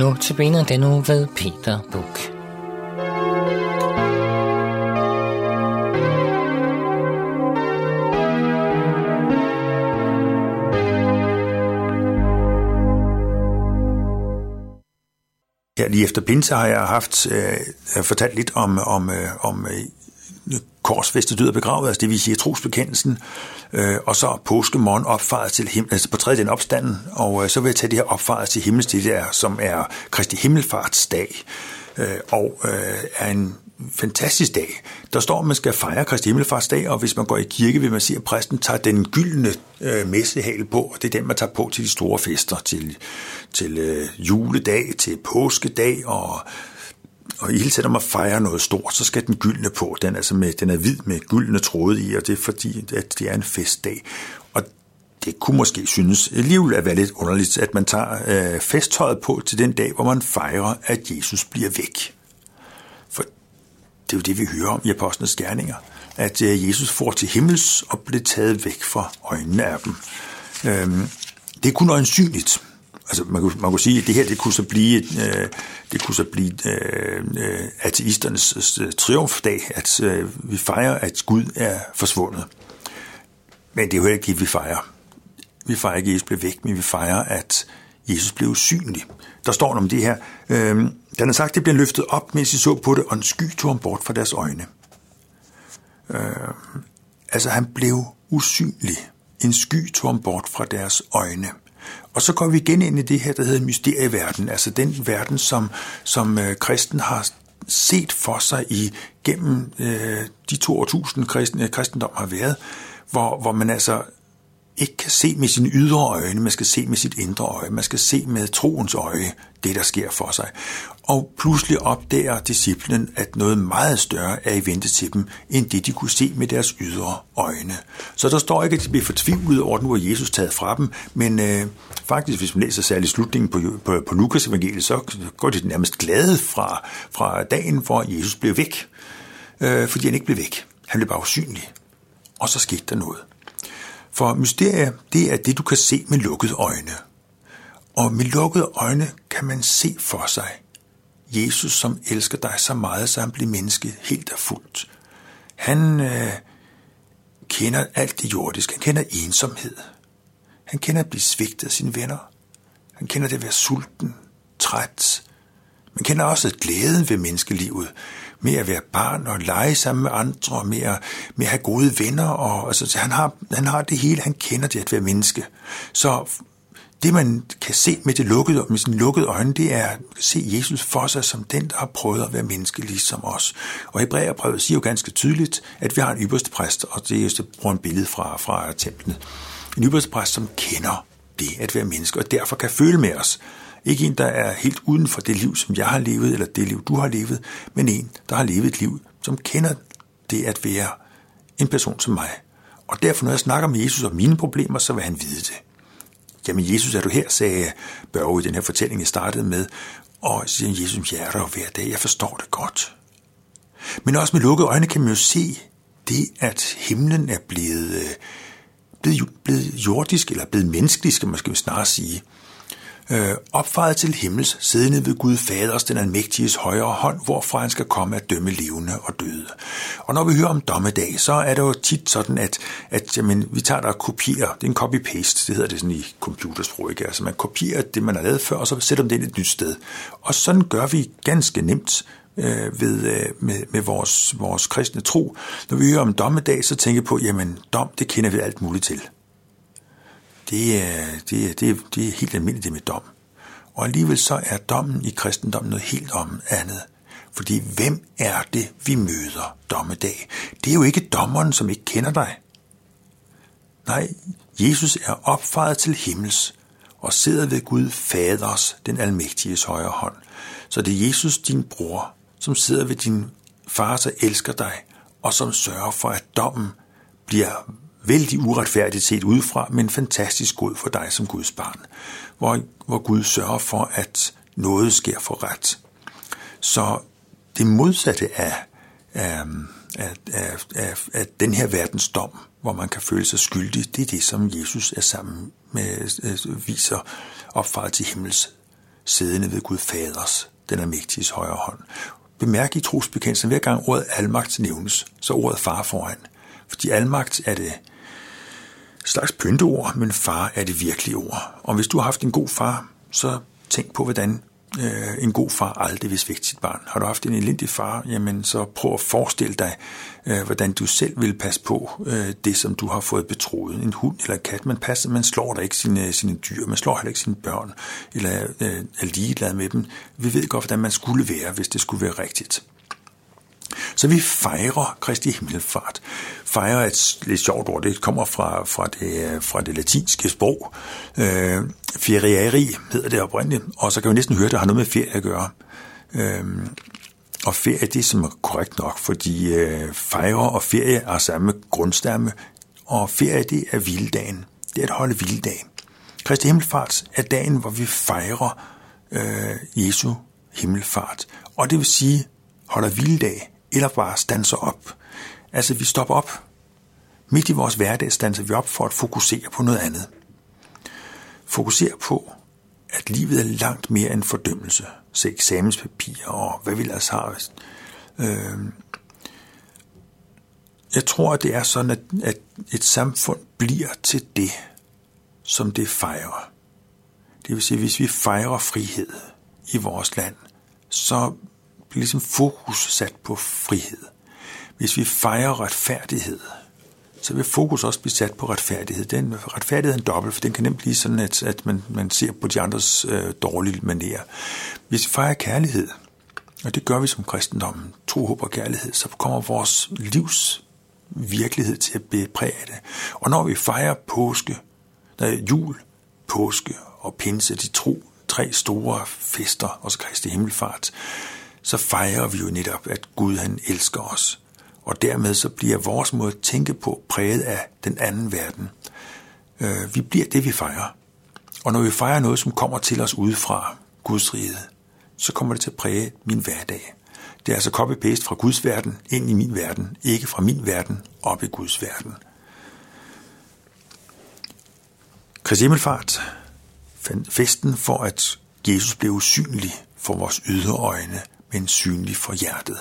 Nu til benet den uge ved Peter Buk. Her lige efter pinse har jeg haft øh, fortalt lidt om, om, øh, om øh, korsfæstet død og begravet, altså det vil sige trosbekendelsen, øh, og så påskemorgen opfaret til himmel, altså på tredje den opstanden, og øh, så vil jeg tage det her opfaret til himmel, det der, som er Kristi Himmelfartsdag, øh, og øh, er en fantastisk dag. Der står, at man skal fejre Kristi Himmelfartsdag, og hvis man går i kirke, vil man se, at præsten tager den gyldne øh, messehale på, og det er den, man tager på til de store fester, til, til øh, juledag, til påskedag, og, og i hele tiden, når man fejrer noget stort, så skal den gyldne på. Den, altså med, den er hvid med gyldne tråde i, og det er fordi, at det er en festdag. Og det kunne måske synes alligevel at være lidt underligt, at man tager øh, festtøjet på til den dag, hvor man fejrer, at Jesus bliver væk. For det er jo det, vi hører om i Apostlenes Gerninger, at øh, Jesus får til himmels og bliver taget væk fra øjnene af dem. Øhm, det er kun øjensynligt. Altså, man kunne, man kunne sige, at det her det kunne så blive, øh, det kunne så blive øh, øh ateisternes øh, triumfdag, at øh, vi fejrer, at Gud er forsvundet. Men det er jo ikke det, vi fejrer. Vi fejrer ikke, at Jesus blev væk, men vi fejrer, at Jesus blev usynlig. Der står om det her. Øh, den har sagt, at det blev løftet op, mens de så på det, og en sky tog ham bort fra deres øjne. Øh, altså, han blev usynlig. En sky tog ham bort fra deres øjne. Og så går vi igen ind i det her, der hedder mysterieverden, altså den verden, som, som øh, kristen har set for sig i gennem øh, de to årtusind kristen, øh, kristendom har været, hvor, hvor man altså ikke kan se med sine ydre øjne, man skal se med sit indre øje, man skal se med troens øje det, der sker for sig. Og pludselig opdager disciplen, at noget meget større er i vente til dem, end det de kunne se med deres ydre øjne. Så der står ikke, at de bliver fortvivlet over, at nu er Jesus taget fra dem, men øh, faktisk, hvis man læser særligt slutningen på, på, på Lukas evangeliet, så går de nærmest glade fra, fra dagen, hvor Jesus blev væk, øh, fordi han ikke blev væk. Han blev bare usynlig. Og så skete der noget. For mysterier, det er det, du kan se med lukkede øjne. Og med lukkede øjne kan man se for sig Jesus, som elsker dig så meget, så han bliver menneske helt og fuldt. Han øh, kender alt det jordiske. Han kender ensomhed. Han kender at blive svigtet af sine venner. Han kender det at være sulten, træt. Man kender også glæden ved menneskelivet med at være barn og lege sammen med andre, med at, med at have gode venner. Og, altså, han, har, han har det hele, han kender det at være menneske. Så det, man kan se med, det lukkede, med sine lukkede øjne, det er at se Jesus for sig som den, der har prøvet at være menneske ligesom os. Og Hebræerbrevet siger jo ganske tydeligt, at vi har en ypperste præst, og det er just bruger en billede fra, fra templet. En ypperste præst, som kender det at være menneske, og derfor kan føle med os. Ikke en, der er helt uden for det liv, som jeg har levet, eller det liv, du har levet, men en, der har levet et liv, som kender det at være en person som mig. Og derfor, når jeg snakker med Jesus om mine problemer, så vil han vide det. Jamen, Jesus, er du her, sagde Børge i den her fortælling, jeg startede med, og siger Jesus, jeg er der hver dag, jeg forstår det godt. Men også med lukkede øjne kan man jo se det, at himlen er blevet, øh, blevet, blevet jordisk, eller blevet menneskelig, skal man skal snarere sige øh, opfaret til himmels, siddende ved Gud Faders, den almægtiges højre hånd, hvorfra han skal komme at dømme levende og døde. Og når vi hører om dommedag, så er det jo tit sådan, at, at jamen, vi tager der og kopierer, det er en copy-paste, det hedder det sådan i computersprog, ikke? Altså man kopierer det, man har lavet før, og så sætter man det ind et nyt sted. Og sådan gør vi ganske nemt øh, ved, øh, med, med vores, vores kristne tro. Når vi hører om dommedag, så tænker vi på, jamen dom, det kender vi alt muligt til det er, det, er, det, er, det er helt almindeligt det med dom. Og alligevel så er dommen i kristendommen noget helt om andet. Fordi hvem er det, vi møder dommedag? Det er jo ikke dommeren, som ikke kender dig. Nej, Jesus er opfaret til himmels og sidder ved Gud Faders, den almægtiges højre hånd. Så det er Jesus, din bror, som sidder ved din far, der elsker dig, og som sørger for, at dommen bliver vældig uretfærdigt set udefra, men fantastisk god for dig som Guds barn, hvor, hvor Gud sørger for, at noget sker for ret. Så det modsatte af, af, af, af, af, af den her verdens dom, hvor man kan føle sig skyldig, det er det, som Jesus er sammen med, øh, viser opfaret til himmels siddende ved Gud Faders, den almægtiges højre hånd. Bemærk i trosbekendelsen, hver gang ordet almagt nævnes, så ordet far foran. Fordi almagt er det slags pynteord, men far er det virkelige ord. Og hvis du har haft en god far, så tænk på, hvordan øh, en god far aldrig vil svigte sit barn. Har du haft en elendig far, jamen så prøv at forestille dig, øh, hvordan du selv vil passe på øh, det, som du har fået betroet. En hund eller en kat, man passer, man slår da ikke sine, sine dyr, man slår heller ikke sine børn, eller øh, er ligeglad med dem. Vi ved godt, hvordan man skulle være, hvis det skulle være rigtigt. Så vi fejrer Kristi Himmelfart. Fejrer er et lidt sjovt ord, det kommer fra, fra, det, fra det latinske sprog. Øh, ferieri hedder det oprindeligt, og så kan vi næsten høre, at det har noget med ferie at gøre. Øh, og ferie, det er som er korrekt nok, fordi øh, fejre og ferie er samme grundstamme, og ferie, det er hviledagen. Det er at holde hviledag. Kristi Himmelfart er dagen, hvor vi fejrer øh, Jesu himmelfart. Og det vil sige, holder hviledag eller bare standser op. Altså, vi stopper op. Midt i vores hverdag standser vi op for at fokusere på noget andet. Fokusere på, at livet er langt mere end fordømmelse. Se eksamenspapirer og hvad vi ellers har. Øh, jeg tror, at det er sådan, at, at et samfund bliver til det, som det fejrer. Det vil sige, at hvis vi fejrer frihed i vores land, så bliver ligesom fokus sat på frihed. Hvis vi fejrer retfærdighed, så vil fokus også blive sat på retfærdighed. Den retfærdighed er en dobbelt, for den kan nemt blive sådan, at, at man, man ser på de andres øh, dårlige manerer. Hvis vi fejrer kærlighed, og det gør vi som kristendommen, tro, håb og kærlighed, så kommer vores livs virkelighed til at blive det. Og når vi fejrer påske, der er jul, påske og pinse, de tro, tre store fester, og så Kristi Himmelfart, så fejrer vi jo netop, at Gud han elsker os. Og dermed så bliver vores måde at tænke på præget af den anden verden. Øh, vi bliver det, vi fejrer. Og når vi fejrer noget, som kommer til os udefra, Guds rige, så kommer det til at præge min hverdag. Det er altså copy-paste fra Guds verden ind i min verden, ikke fra min verden op i Guds verden. Kristi Himmelfart, festen for at Jesus blev usynlig for vores ydre øjne, men synlig for hjertet.